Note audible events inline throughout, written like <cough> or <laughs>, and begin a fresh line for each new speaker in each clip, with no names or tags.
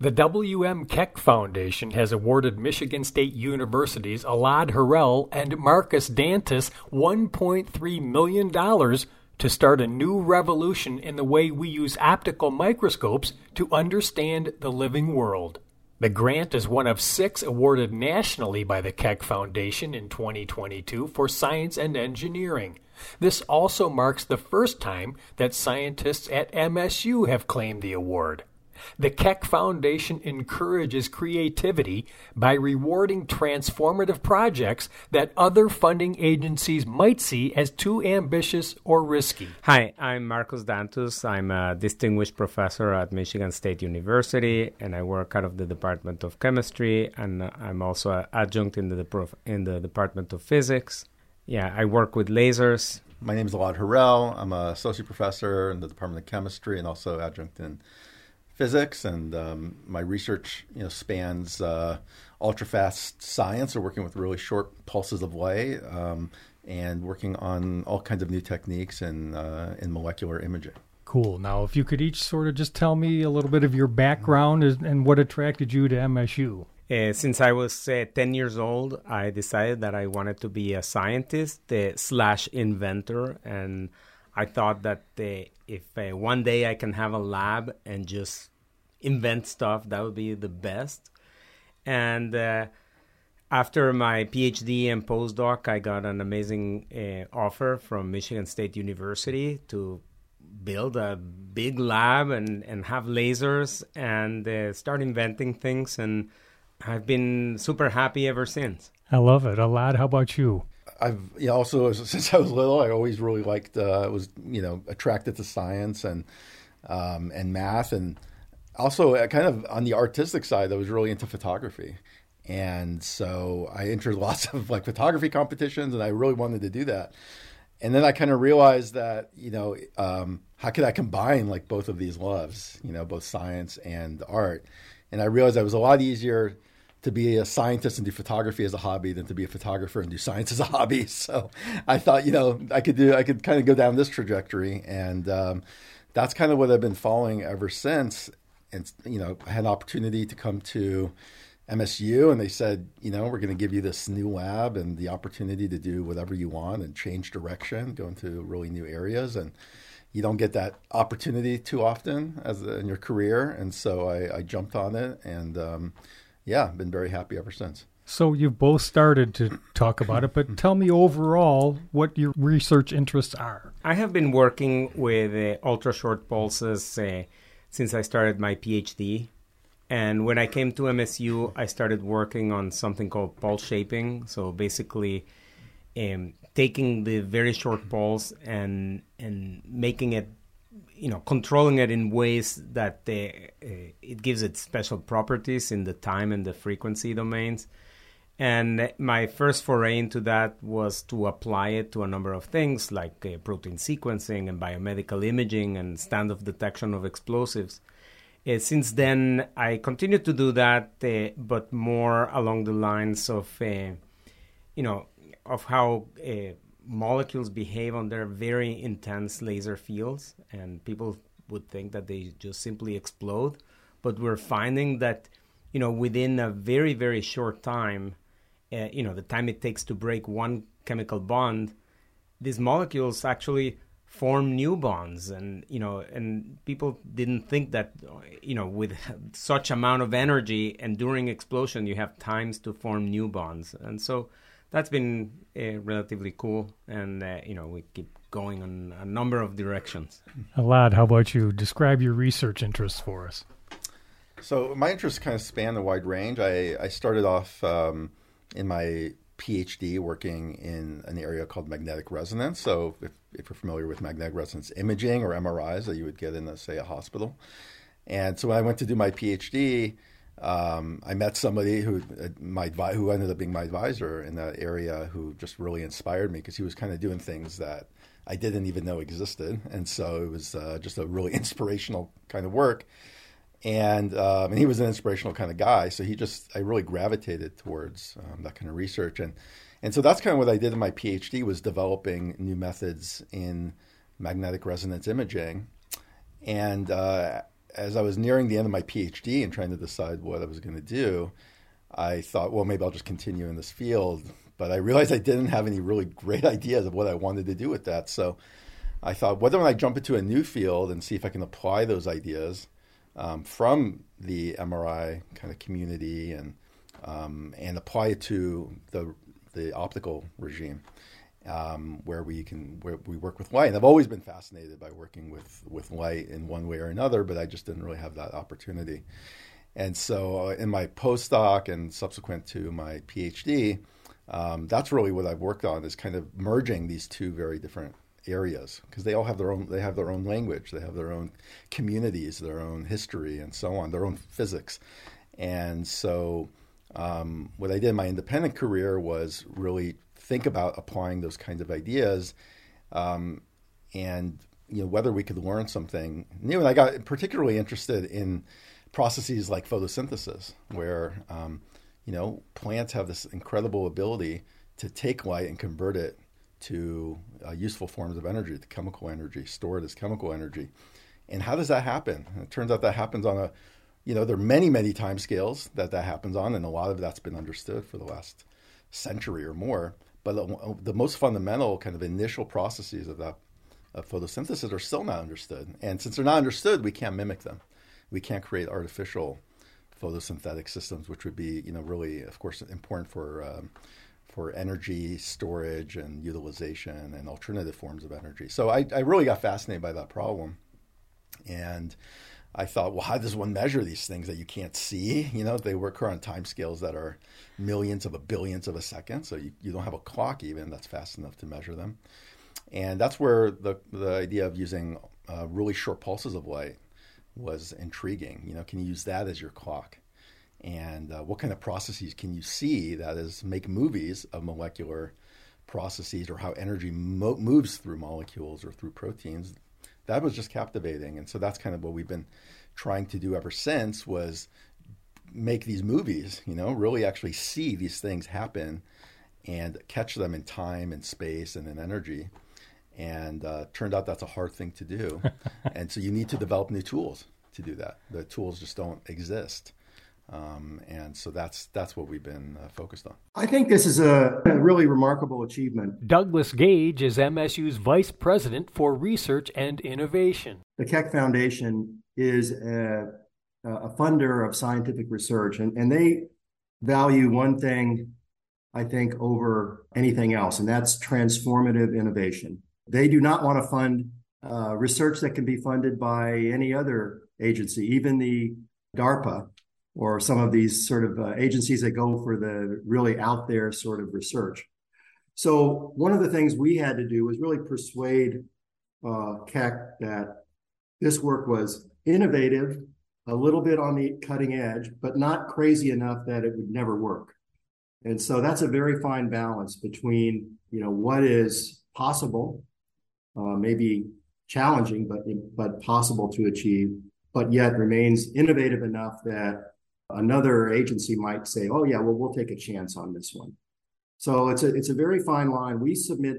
The W.M. Keck Foundation has awarded Michigan State University's Elad Harel and Marcos Dantus $1.3 million to start a new revolution in the way we use optical microscopes to understand the living world. The grant is one of six awarded nationally by the Keck Foundation in 2022 for science and engineering. This also marks the first time that scientists at MSU have claimed the award. The Keck Foundation encourages creativity by rewarding transformative projects that other funding agencies might see as too ambitious or risky.
Hi, I'm Marcos Dantus. I'm a distinguished professor at Michigan State University, and I work out of the Department of Chemistry, and I'm also an adjunct in the, prof- in the Department of Physics. Yeah, I work with lasers.
My name is Elad Harel. I'm a associate professor in the Department of Chemistry and also adjunct in physics, and um, my research you know spans uh, ultra fast science, or working with really short pulses of light, um, and working on all kinds of new techniques in uh, in molecular imaging.
Cool. Now, if you could each sort of just tell me a little bit of your background and what attracted you to MSU.
Uh, since I was uh, 10 years old, I decided that I wanted to be a scientist uh, slash inventor. And I thought that if uh, one day I can have a lab and just invent stuff, that would be the best. And uh, after my PhD and postdoc, I got an amazing uh, offer from Michigan State University to build a big lab and, and have lasers and uh, start inventing things. And I've been super happy ever since.
I love it. Elad, how about you?
I've you know, also <laughs> since I was little, I always really liked uh, was you know attracted to science and um, and math, and also uh, kind of on the artistic side, I was really into photography, and so I entered <laughs> lots of like photography competitions, and I really wanted to do that. And then I kind of realized that you know um, how could I combine like both of these loves, you know, both science and art, and I realized it was a lot easier to be a scientist and do photography as a hobby than to be a photographer and do science as a hobby. <laughs> So I thought, you know, I could do, I could kind of go down this trajectory, and um, that's kind of what I've been following ever since. And you know, I had an opportunity to come to MSU, and they said, you know, we're going to give you this new lab and the opportunity to do whatever you want and change direction, go into really new areas, and you don't get that opportunity too often as in your career. And so I, I jumped on it and. Um, yeah, I've been very happy ever since.
So you've both started to talk about it, but <laughs> tell me overall what your research interests are.
I have been working with uh, ultra short pulses uh, since I started my PhD. And when I came to MSU, I started working on something called pulse shaping. So basically, um, taking the very short pulse and and making it you know controlling it in ways that they, uh, it gives it special properties in the time and the frequency domains. And my first foray into that was to apply it to a number of things like uh, protein sequencing and biomedical imaging and standoff detection of explosives. Uh, since then i continued to do that uh, but more along the lines of uh, you know of how uh, molecules behave under very intense laser fields, and people would think that they just simply explode. But we're finding that, you know, within a very, very short time, uh, you know, the time it takes to break one chemical bond, these molecules actually form new bonds and you know and people didn't think that you know with <laughs> such amount of energy and during explosion you have times to form new bonds and so that's been uh, relatively cool, and uh, you know we keep going in a number of directions.
Elad, how about you? Describe your research interests for us.
So my interests kind of span a wide range. I, I started off um, in my PhD working in an area called magnetic resonance. So if, if you're familiar with magnetic resonance imaging or MRIs that you would get in, a, say, a hospital. And so when I went to do my PhD, um, I met somebody who uh, my who ended up being my advisor in that area who just really inspired me because he was kind of doing things that I didn't even know existed, and so it was uh, just a really <laughs> inspirational kind of work. And um, and he was an inspirational kind of guy, so he just I really gravitated towards um, that kind of research, and and so that's kind of what I did in my PhD was developing new methods in magnetic resonance imaging, and uh, as I was nearing the end of my PhD and trying to decide what I was going to do, I thought, well, maybe I'll just continue in this field. But I realized I didn't have any really great <laughs> ideas of what I wanted to do with that. So I thought, why don't I jump into a new field and see if I can apply those ideas um, from the MRI kind of community and um, and apply it to the the optical regime um, where we can where we work with light. And I've always been fascinated by working with with light in one way or another, but I just didn't really have that opportunity. And so, uh, in my postdoc and subsequent to my PhD, um, that's really what I've worked on is kind of merging these two very different areas because they all have their own they have their own language, they have their own communities, their own history, and so on, their own physics. And so, um, what I did in my independent career was really think about applying those kinds of ideas, um, and you know whether we could learn something new. And I got particularly interested in processes like photosynthesis, where um, you know plants have this incredible ability to take light and convert it to uh, useful forms of energy, to chemical energy, store it as chemical energy. And how does that happen? And it turns out that happens on a, you know, there are many, many time scales that that happens on, and a lot of that's been understood for the last century or more. But the most fundamental kind of initial processes of that of photosynthesis are still not understood. And since they're not understood, we can't mimic them. We can't create artificial photosynthetic systems, which would be, you know, really, of course, important for um, for energy storage and utilization and alternative forms of energy. So I, I really got fascinated by that problem, and I thought, well, how does one measure these things that you can't see? You know, they work on time scales that are millions of a billionth of a second. So you, you don't have a clock even that's fast enough to measure them. And that's where the, the idea of using uh, really short pulses of light was intriguing. You know, can you use that as your clock? And uh, what kind of processes can you see that is make movies of molecular processes or how energy mo- moves through molecules or through proteins that was just captivating. And so that's kind of what we've been trying to do ever since was make these movies, you know, really actually see these things happen and catch them in time and space and in energy. And uh, turned out that's a hard thing to do. <laughs> and so you need to develop new tools to do that. The tools just don't exist. Um, and so that's that's what we've been uh, focused on.
I think this is a really remarkable achievement.
Douglas Gage is MSU's Vice President for Research and Innovation.
The Keck Foundation is a, a funder of scientific research, and, and they value one thing, I think, over anything else, and that's transformative innovation. They do not want to fund uh, research that can be funded by any other agency, even the DARPA or some of these sort of uh, agencies that go for the really out there sort of research. So one of the things we had to do was really persuade uh, Keck that this work was innovative, a little bit on the cutting edge, but not crazy enough that it would never work. And so that's a very fine balance between you know what is possible, uh, maybe challenging, but but possible to achieve, but yet remains innovative enough that another agency might say, "Oh yeah, well we'll take a chance on this one." So it's a it's a very fine line. We submit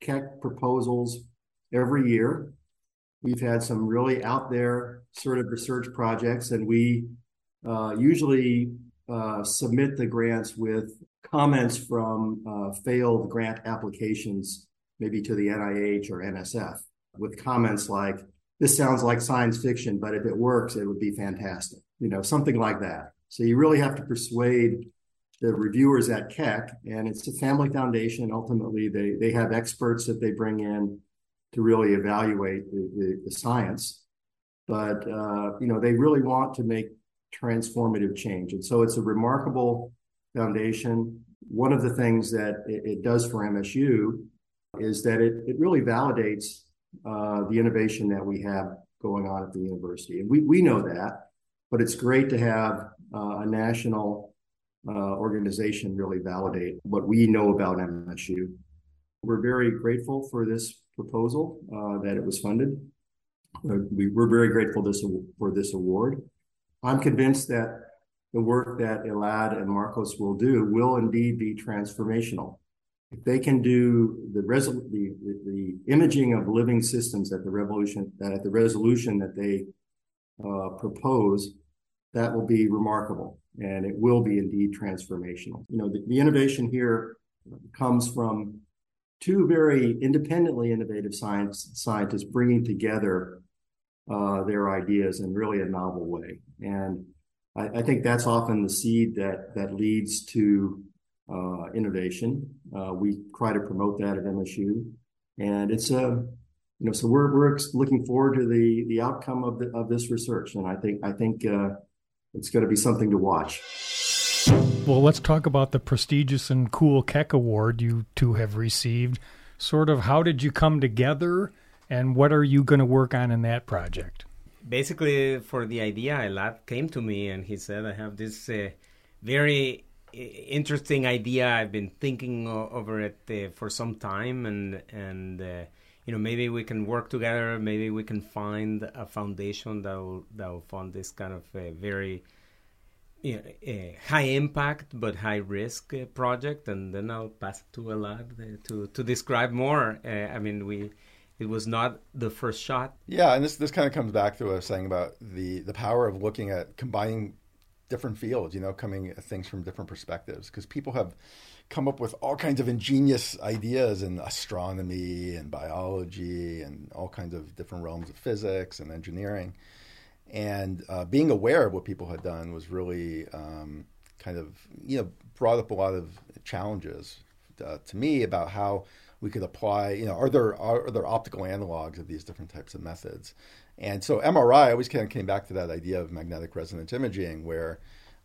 Keck proposals every year. We've had some really out there sort of research projects, and we uh, usually uh, submit the grants with comments from uh, failed grant applications, maybe to the NIH or NSF, with comments like, "This sounds like science fiction, but if it works, it would be fantastic." you know, something like that. So you really have to persuade the reviewers at Keck, and it's a family foundation. Ultimately, they they have experts that they bring in to really evaluate the, the, the science, but uh, you know they really want to make transformative change, and so it's a remarkable foundation. One of the things that it, it does for MSU is that it it really validates uh, the innovation that we have going on at the university, and we we know that but it's great to have uh, a national uh, organization really validate what we know about MSU. We're very grateful for this proposal uh, that it was funded. Uh, we, are very grateful this, for this award. I'm convinced that the work that Elad and Marcos will do will indeed be transformational. If they can do the, resol- the, the, the imaging of living systems at the revolution, at the resolution that they uh, propose, that will be remarkable and it will be indeed transformational. You know, the, the innovation here comes from two very independently innovative science scientists bringing together uh, their ideas in really a novel way. And I, I, think that's often the seed that that leads to uh, innovation. Uh, we try to promote that at MSU, and it's a you know so we're we're looking forward to the the outcome of the of this research, and I think I think uh, it's going to be something to watch.
Well, let's talk about the prestigious and cool Keck Award you two have received. Sort of, how did you come together, and what are you going to work on in that project?
Basically, for the idea, Elad came to me and he said, "I have this uh, very interesting idea. I've been thinking over it uh, for some time, and and uh, you know maybe we can work together. Maybe we can find a foundation that will that will fund this kind of uh, very you know, a high impact but high risk uh, project, and then I'll pass it to Elad uh, to to describe more. Uh, I mean, we it was not the first shot.
Yeah, and this this kind of comes back to what I was saying about the the power of looking at combining different fields. You know, coming at things from different perspectives because people have come up with all kinds of ingenious ideas in astronomy and biology and all kinds of different realms of physics and engineering. And uh, being aware of what people had done was really um, kind of you know brought up a lot of challenges uh, to me about how we could apply you know are there are, there optical analogs of these different types of methods? And so MRI always kind of came back to that idea of magnetic resonance imaging where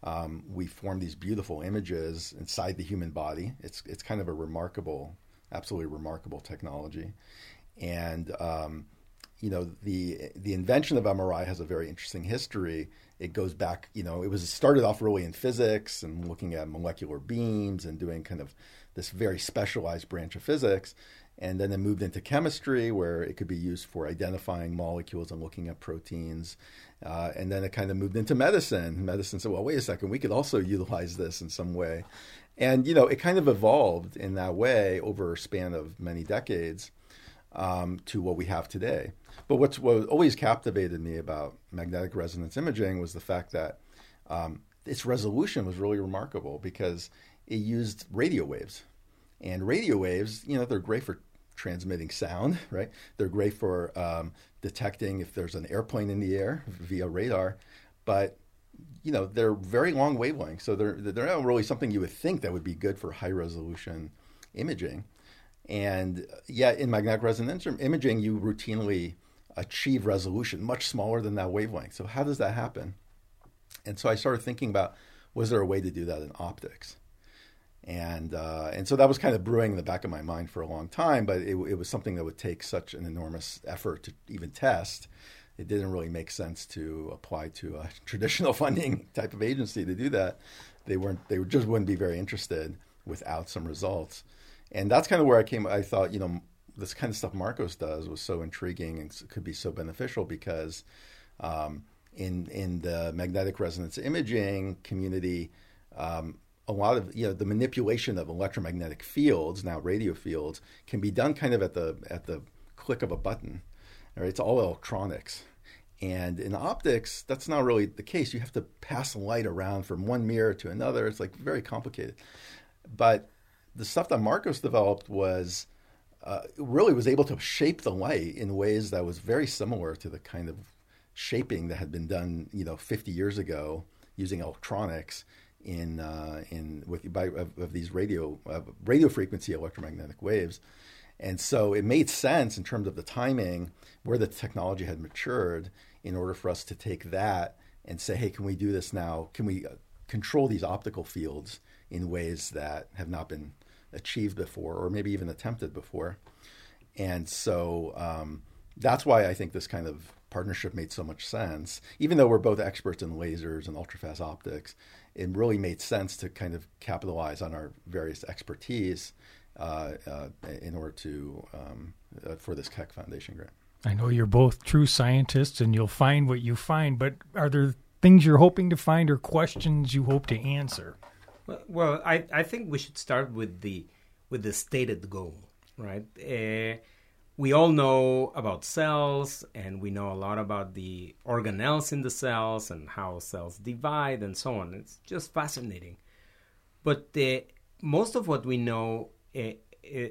um, we form these beautiful images inside the human body. It's it's kind of a remarkable absolutely remarkable technology. And um, you know the the invention of MRI has a very interesting history. It goes back, you know, it was started off really in physics and looking at molecular beams and doing kind of this very specialized branch of physics, and then it moved into chemistry where it could be used for identifying molecules and looking at proteins, uh, and then it kind of moved into medicine. Medicine said, well, wait a second, we could also <laughs> utilize this in some way, and you know, it kind of evolved in that way over a span of many decades um, to what we have today. But what's what always captivated me about magnetic resonance imaging was the fact that um, its resolution was really remarkable because it used radio waves, and radio waves, you know, they're great for transmitting sound, right? They're great for um, detecting if there's an airplane in the air via radar, but you know they're very long wavelengths, so they're they're not really something you would think that would be good for high resolution imaging. And yet, in magnetic resonance imaging, you routinely achieve resolution much smaller than that wavelength. So, how does that happen? And so I started thinking about was there a way to do that in optics? And uh, and so that was kind of brewing in the back of my mind for a long time, but it, it was something that would take such an enormous effort to even test. It didn't really make sense to apply to a <laughs> traditional funding type of agency to do that. They weren't. They just wouldn't be very interested without some results and that's kind of where I came. I thought, you know, this kind of stuff Marcos does was so intriguing and could be so beneficial because um, in in the magnetic resonance imaging community, um, a lot of you know the manipulation of electromagnetic fields now radio fields can be done kind of at the at the click of a button. Right? It's all electronics. And in optics, that's not really the case. You have to pass light around from one mirror to another. It's like very complicated. But the stuff that Marcos developed was uh, really was able to shape the light in ways that was very similar to the kind of shaping that had been done, you know, 50 years ago using electronics in uh, in with by of, of these radio uh, radio frequency electromagnetic waves. And so it made sense in terms of the timing where the technology had matured in order for us to take that and say, hey, can we do this now? Can we uh, control these optical fields in ways that have not been achieved before or maybe even attempted before. And so um, that's why I think this kind of partnership made so much sense. Even though we're both experts in lasers and ultrafast optics, it really made sense to kind of capitalize on our various expertise uh, uh, in order to um, uh, for this Keck Foundation grant.
I know you're both true scientists, and you'll find what you find. But are there things you're hoping to find or questions you hope to answer?
Well, I, I think we should start with the with the stated goal, right? We all know about cells and we know a lot about the organelles in the cells and how cells divide and so on. It's just fascinating. But the, most of what we know, uh, uh,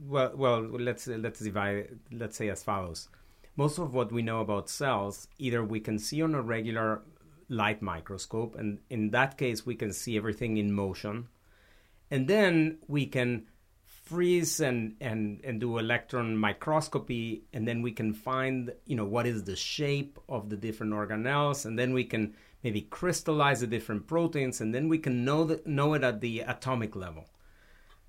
well, well, let's let's divide. Let's say as follows: most of what we know about cells, either we can see on a regular light microscope, and in that case, we can see everything in motion, and then we can freeze and, and, and do electron microscopy and then we can find you know what is the shape of the different organelles and then we can maybe crystallize the different proteins and then we can know, the, know it at the atomic level.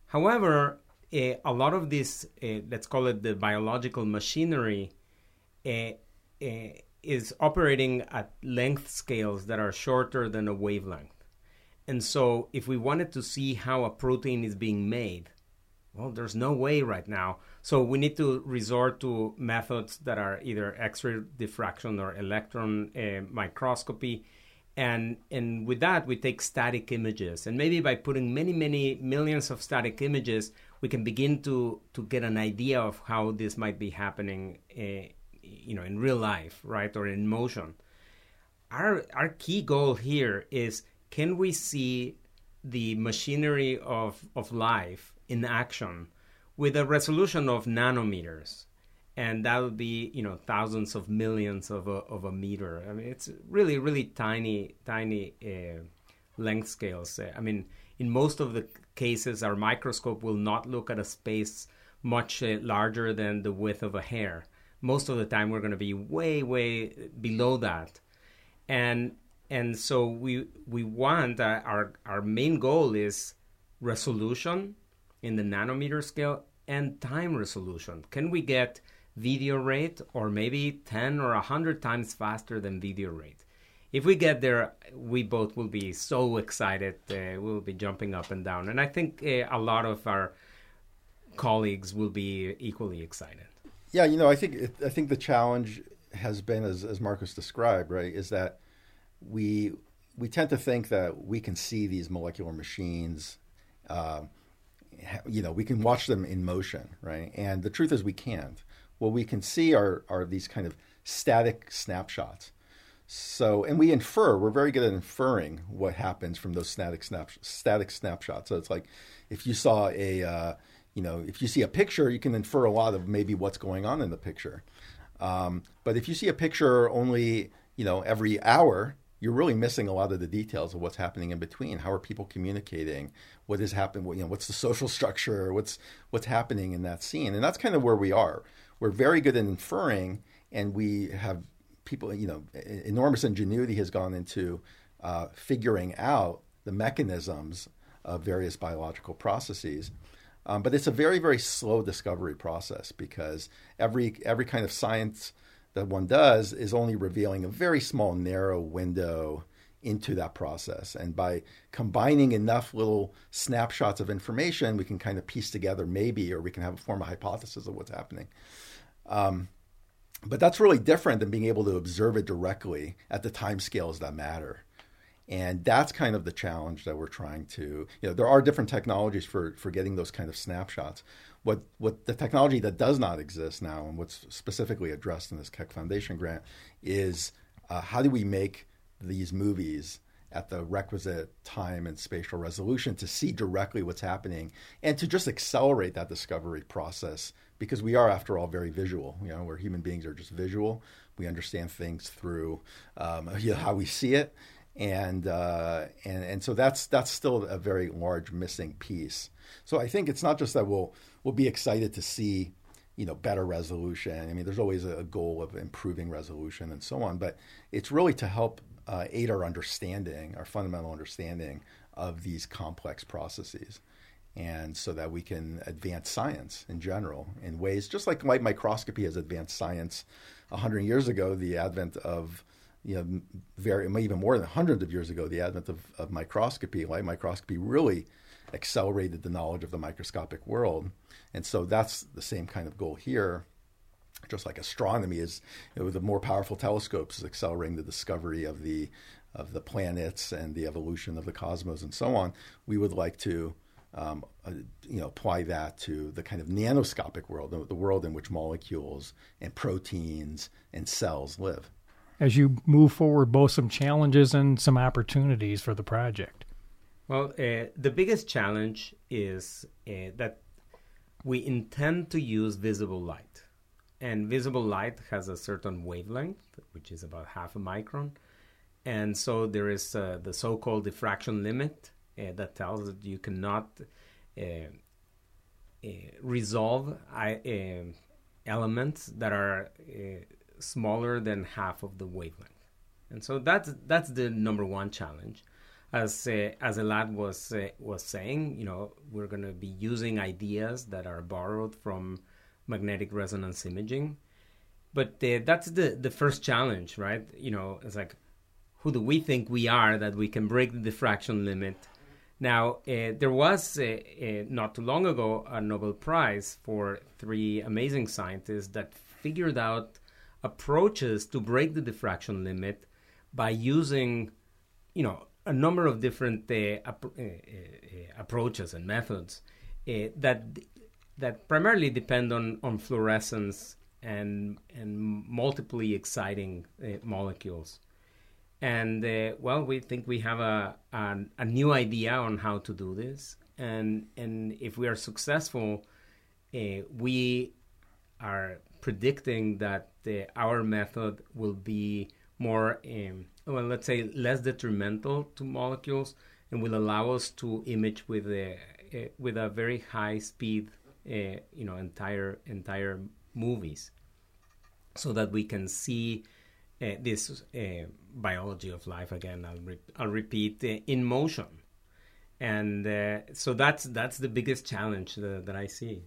However uh, a lot of this uh, let's call it the biological machinery uh, is operating at length scales that are shorter than a wavelength. And so if we wanted to see how a protein is being made well, there's no way right now. So we need to resort to methods that are either X-ray diffraction or electron uh, microscopy. And, and with that, we take static images. And maybe by putting many, many millions of static images, we can begin to, to get an idea of how this might be happening uh, you know, in real life, right, or in motion. Our, our key goal here is can we see the machinery of, of life in action with a resolution of nanometers. And that would be you know thousands of millions of a, of a meter. I mean it's really really tiny tiny uh, length scales. I mean in most of the cases our microscope will not look at a space much uh, larger than the width of a hair. Most of the time we're going to be way way below that. And and so we we want uh, our our main goal is resolution in the nanometer scale and time resolution. Can we get video rate or maybe 10 or 100 times faster than video rate? If we get there, we both will be so excited. Uh, we'll be jumping up and down. And I think uh, a lot of our colleagues will be equally excited.
Yeah, you know, I think I think the challenge has been, as, as Marcos described, right, is that we we tend to think that we can see these molecular machines uh, you know, we can watch them in motion, right? And the truth is, we can't. What we can see are are these kind of static snapshots. So, and we infer. We're very good at inferring what happens from those static snap static snapshots. So it's like if you saw a, uh, you know, if you see a picture, you can infer a lot of maybe what's going on in the picture. Um, but if you see a picture only, you know, every hour, you're really missing a lot of the details of what's happening in between. How are people communicating? What is happening? You know, what's the social structure? What's what's happening in that scene? And that's kind of where we are. We're very good at inferring, and we have people. You know, enormous ingenuity has gone into uh, figuring out the mechanisms of various biological processes. Um, but it's a very very slow discovery process because every every kind of science that one does is only revealing a very small, narrow window into that process. And by combining enough little snapshots of information, we can kind of piece together maybe, or we can have a form of hypothesis of what's happening. Um, but that's really different than being able to observe it directly at the time scales that matter. And that's kind of the challenge that we're trying to, you know, there are different technologies for, for getting those kind of snapshots what what the technology that does not exist now and what's specifically addressed in this Keck Foundation grant is uh, how do we make these movies at the requisite time and spatial resolution to see directly what's happening and to just accelerate that discovery process? Because we are after all very visual. You know where human beings are just visual. We understand things through um, you <laughs> know, how we see it and uh, and and so that's that's still a very large missing piece so I think it's not just that we'll we'll be excited to see you know better resolution. I mean, there's always a goal of improving resolution and so on, but it's really to help uh, aid our understanding, our fundamental understanding of these complex processes, and so that we can advance science in general in ways just like light microscopy has advanced science. hundred years ago, the advent of you know, very even more than hundreds of years ago, the advent of, of microscopy, light microscopy, really accelerated the knowledge of the microscopic world. And so that's the same kind of goal here. Just like astronomy is, you know, the more powerful telescopes is accelerating the discovery of the of the planets and the evolution of the cosmos and so on. We would like to um, uh, you know, apply that to the kind of nanoscopic world, the, the world in which molecules and proteins and cells live.
As you move forward, both some challenges and some opportunities for the project.
Well, uh, the biggest challenge is uh, that we intend to use visible light. And visible light has a certain wavelength, which is about half a micron. And so there is uh, the so called diffraction limit uh, that tells that you cannot uh, uh, resolve elements that are smaller than half of the wavelength. And so that's, that's the number one challenge as uh, as Elad was uh, was saying, you know, we're going to be using ideas that are borrowed from magnetic resonance imaging, but uh, that's the the first challenge, right? You know, it's like, who do we think we are that we can break the diffraction limit? Now, uh, there was uh, uh, not too long ago a Nobel Prize for three amazing scientists that figured out approaches to break the diffraction limit by using, you know, a number of different uh, ap- uh, uh, approaches and methods that that primarily depend on, on fluorescence and and multiply exciting molecules. And uh, well, we think we have a, a, a new idea on how to do this, and and if we are successful, uh, we are predicting that the, our method will be more um, well, let's say less detrimental to molecules and will allow us to image with a, a with a very high speed, uh, you know, entire entire movies, so that we can see uh, this uh, biology of life again. I'll re- I'll repeat in motion, and so that's that's the biggest challenge that, that I see.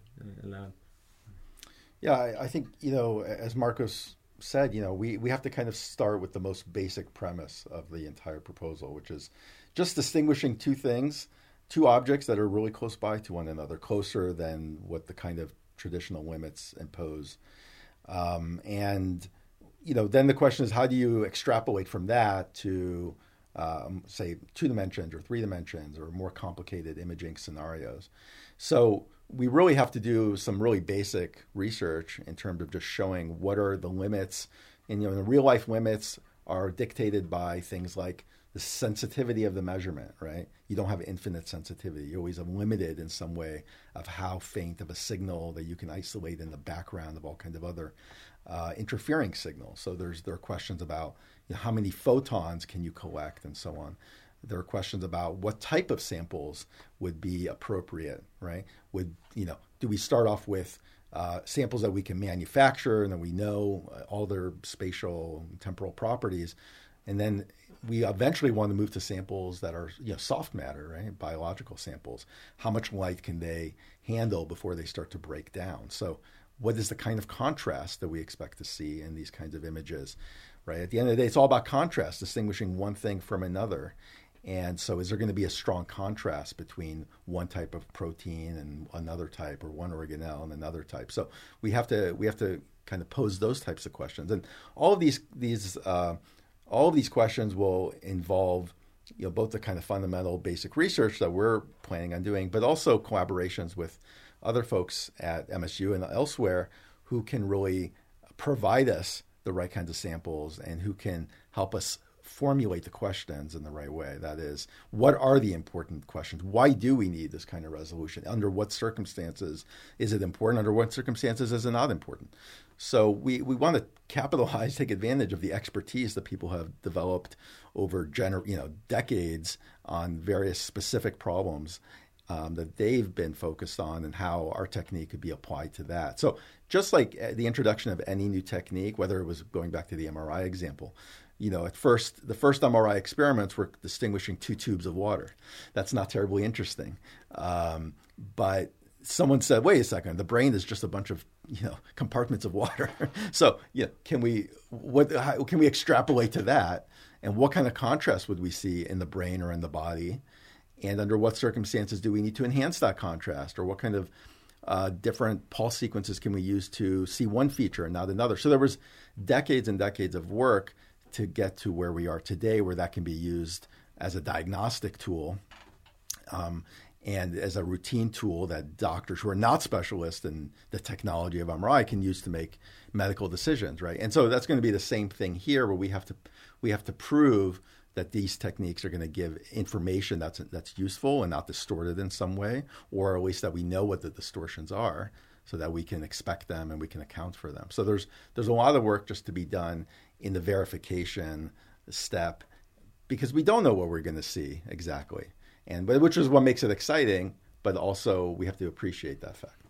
Yeah, I, I think you know, as Marcos said, you know, we, we have to kind of start with the most basic premise of the entire proposal, which is just distinguishing two things, two objects that are really close by to one another, closer than what the kind of traditional limits impose. Um, and, you know, then the question is how do you extrapolate from that to, um, say, two dimensions or three dimensions or more complicated imaging scenarios? So, we really have to do some really basic research in terms of just showing what are the limits. And you know, the real life limits are dictated by things like the sensitivity of the measurement, right? You don't have infinite sensitivity. You're always limited in some way of how faint of a signal that you can isolate in the background of all kinds of other uh, interfering signals. So there's there are questions about you know, how many photons can you collect and so on. There are questions about what type of samples would be appropriate, right? Would you know? Do we start off with uh, samples that we can manufacture and then we know uh, all their spatial and temporal properties, and then we eventually want to move to samples that are you know soft matter, right? Biological samples. How much light can they handle before they start to break down? So, what is the kind of contrast that we expect to see in these kinds of images? Right. At the end of the day, it's all about contrast, distinguishing one thing from another. And so, is there going to be a strong contrast between one type of protein and another type, or one organelle and another type? So we have to we have to kind of pose those types of questions, and all of these these uh, all of these questions will involve you know both the kind of fundamental basic research that we're planning on doing, but also collaborations with other folks at MSU and elsewhere who can really provide us the right kinds of samples and who can help us formulate the questions in the right way. That is, what are the important questions? Why do we need this kind of resolution? Under what circumstances is it important? Under what circumstances is it not important? So we, we want to capitalize, <laughs> take advantage of the expertise that people have developed over gener- you know decades on various specific problems um, that they've been focused on and how our technique could be applied to that. So just like uh, the introduction of any new technique, whether it was going back to the MRI example, you know, at first, the first MRI experiments were distinguishing two tubes of water. That's not terribly interesting. Um, but someone said, wait a second, the brain is just a bunch of, you know, compartments of water. <laughs> so, yeah, can we, what, how, can we extrapolate to that? And what kind of contrast would we see in the brain or in the body? And under what circumstances do we need to enhance that contrast? Or what kind of uh, different pulse sequences can we use to see one feature and not another? So there was decades and decades of work to get to where we are today, where that can be used as a diagnostic tool. Um, and as a routine tool that doctors who are not specialists in the technology of MRI can use to make medical decisions, right? And so that's going to be the same thing here, where we have to we have to prove that these techniques are going to give information that's that's useful and not distorted in some way, or at least that we know what the distortions are, so that we can expect them and we can account for them. So there's there's a lot of work just to be done in the verification step because we don't know what we're going to see exactly and but which is what makes it exciting. But also, we have to appreciate that fact.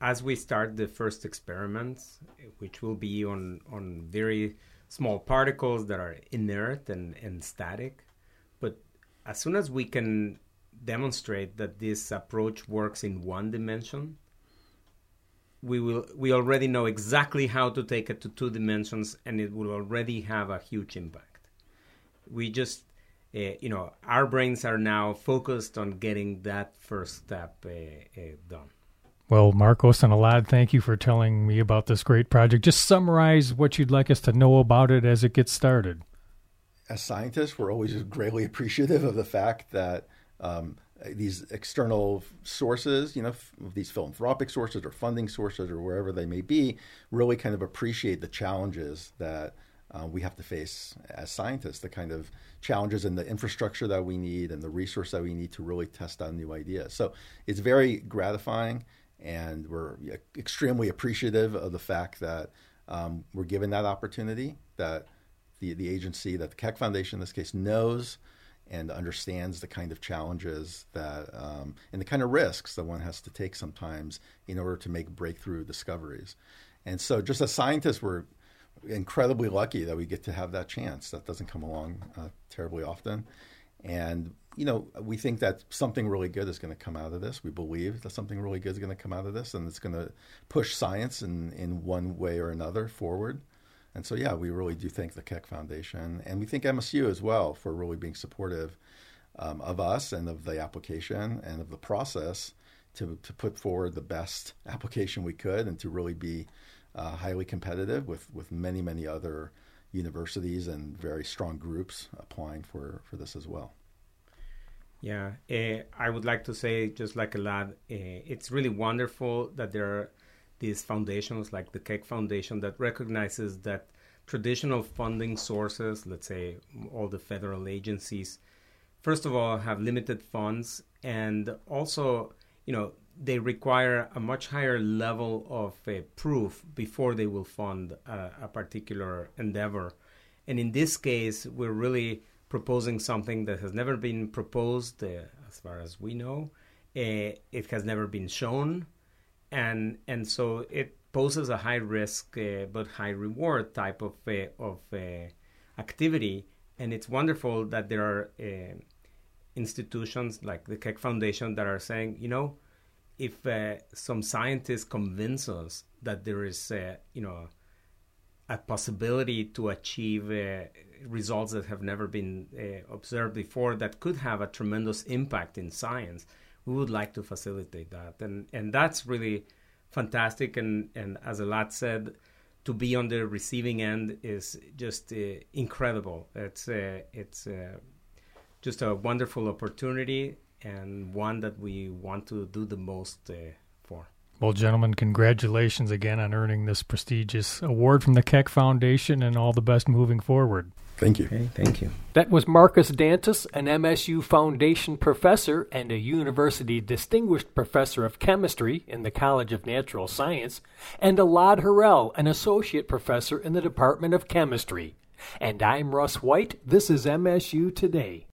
As we start the first experiments, which will be on on very small particles that are inert and, and static, but as soon as we can demonstrate that this approach works in one dimension, we will we already know exactly how to take it to two dimensions and it will already have a huge impact we just uh, you know, our brains are now focused on getting that first step uh, uh, done.
Well, Marcos and Elad, thank you for telling me about this great project. Just summarize what you'd like us to know about it as it gets started.
As scientists, we're always greatly appreciative of the fact that um, these external sources, you know, f- these philanthropic sources or funding sources or wherever they may be, really kind of appreciate the challenges that uh, we have to face as scientists, the kind of challenges and the infrastructure that we need and the resource that we need to really test out new ideas. So it's very gratifying, and we're extremely appreciative of the fact that um, we're given that opportunity, that the, the agency, that the Keck Foundation in this case, knows and understands the kind of challenges that um, and the kind of risks that one has to take sometimes in order to make breakthrough discoveries. And so, just as scientists, we're incredibly lucky that we get to have that chance. That doesn't come along uh, terribly often. And, you know, we think that something really good is going to come out of this. We believe that something really good is going to come out of this, and it's going to push science in, in one way or another forward. And so, yeah, we really do thank the Keck Foundation. And we thank MSU as well for really being supportive um, of us and of the application and of the process to, to put forward the best <laughs> application we could and to really be uh, highly competitive with, with many, many other universities and very strong groups applying for, for this as well.
Yeah, uh, I would like to say, just like Elad, uh, it's really wonderful that there are these foundations like the Keck Foundation that recognizes that traditional funding sources, let's say all the federal agencies, first of all, have limited funds and also, you know, they require a much higher level of uh, proof before they will fund a, a, particular endeavor. And in this case, we're really proposing something that has never been proposed, uh, as far as we know. Uh, it has never been shown, and and so it poses a high risk uh, but high reward type of uh, of uh, activity. And it's wonderful that there are institutions like the Keck Foundation that are saying, you know if uh, some scientists convince us that there is, uh, you know, a possibility to achieve uh, results that have never been uh, observed before that could have a tremendous impact in science, we would like to facilitate that, and and that's really fantastic. And and as Elad said, to be on the receiving end is just uh, incredible. It's uh, it's just a wonderful opportunity and one that we want to do the most uh, for.
Well, gentlemen, congratulations again on earning this prestigious award from the Keck Foundation and all the best moving forward.
Thank you.
Okay, thank you.
That was Marcos Dantus, an MSU Foundation professor and a university distinguished professor of chemistry in the College of Natural Science, and Elad Harel, an associate professor in the Department of Chemistry. And I'm Russ White. This is MSU Today.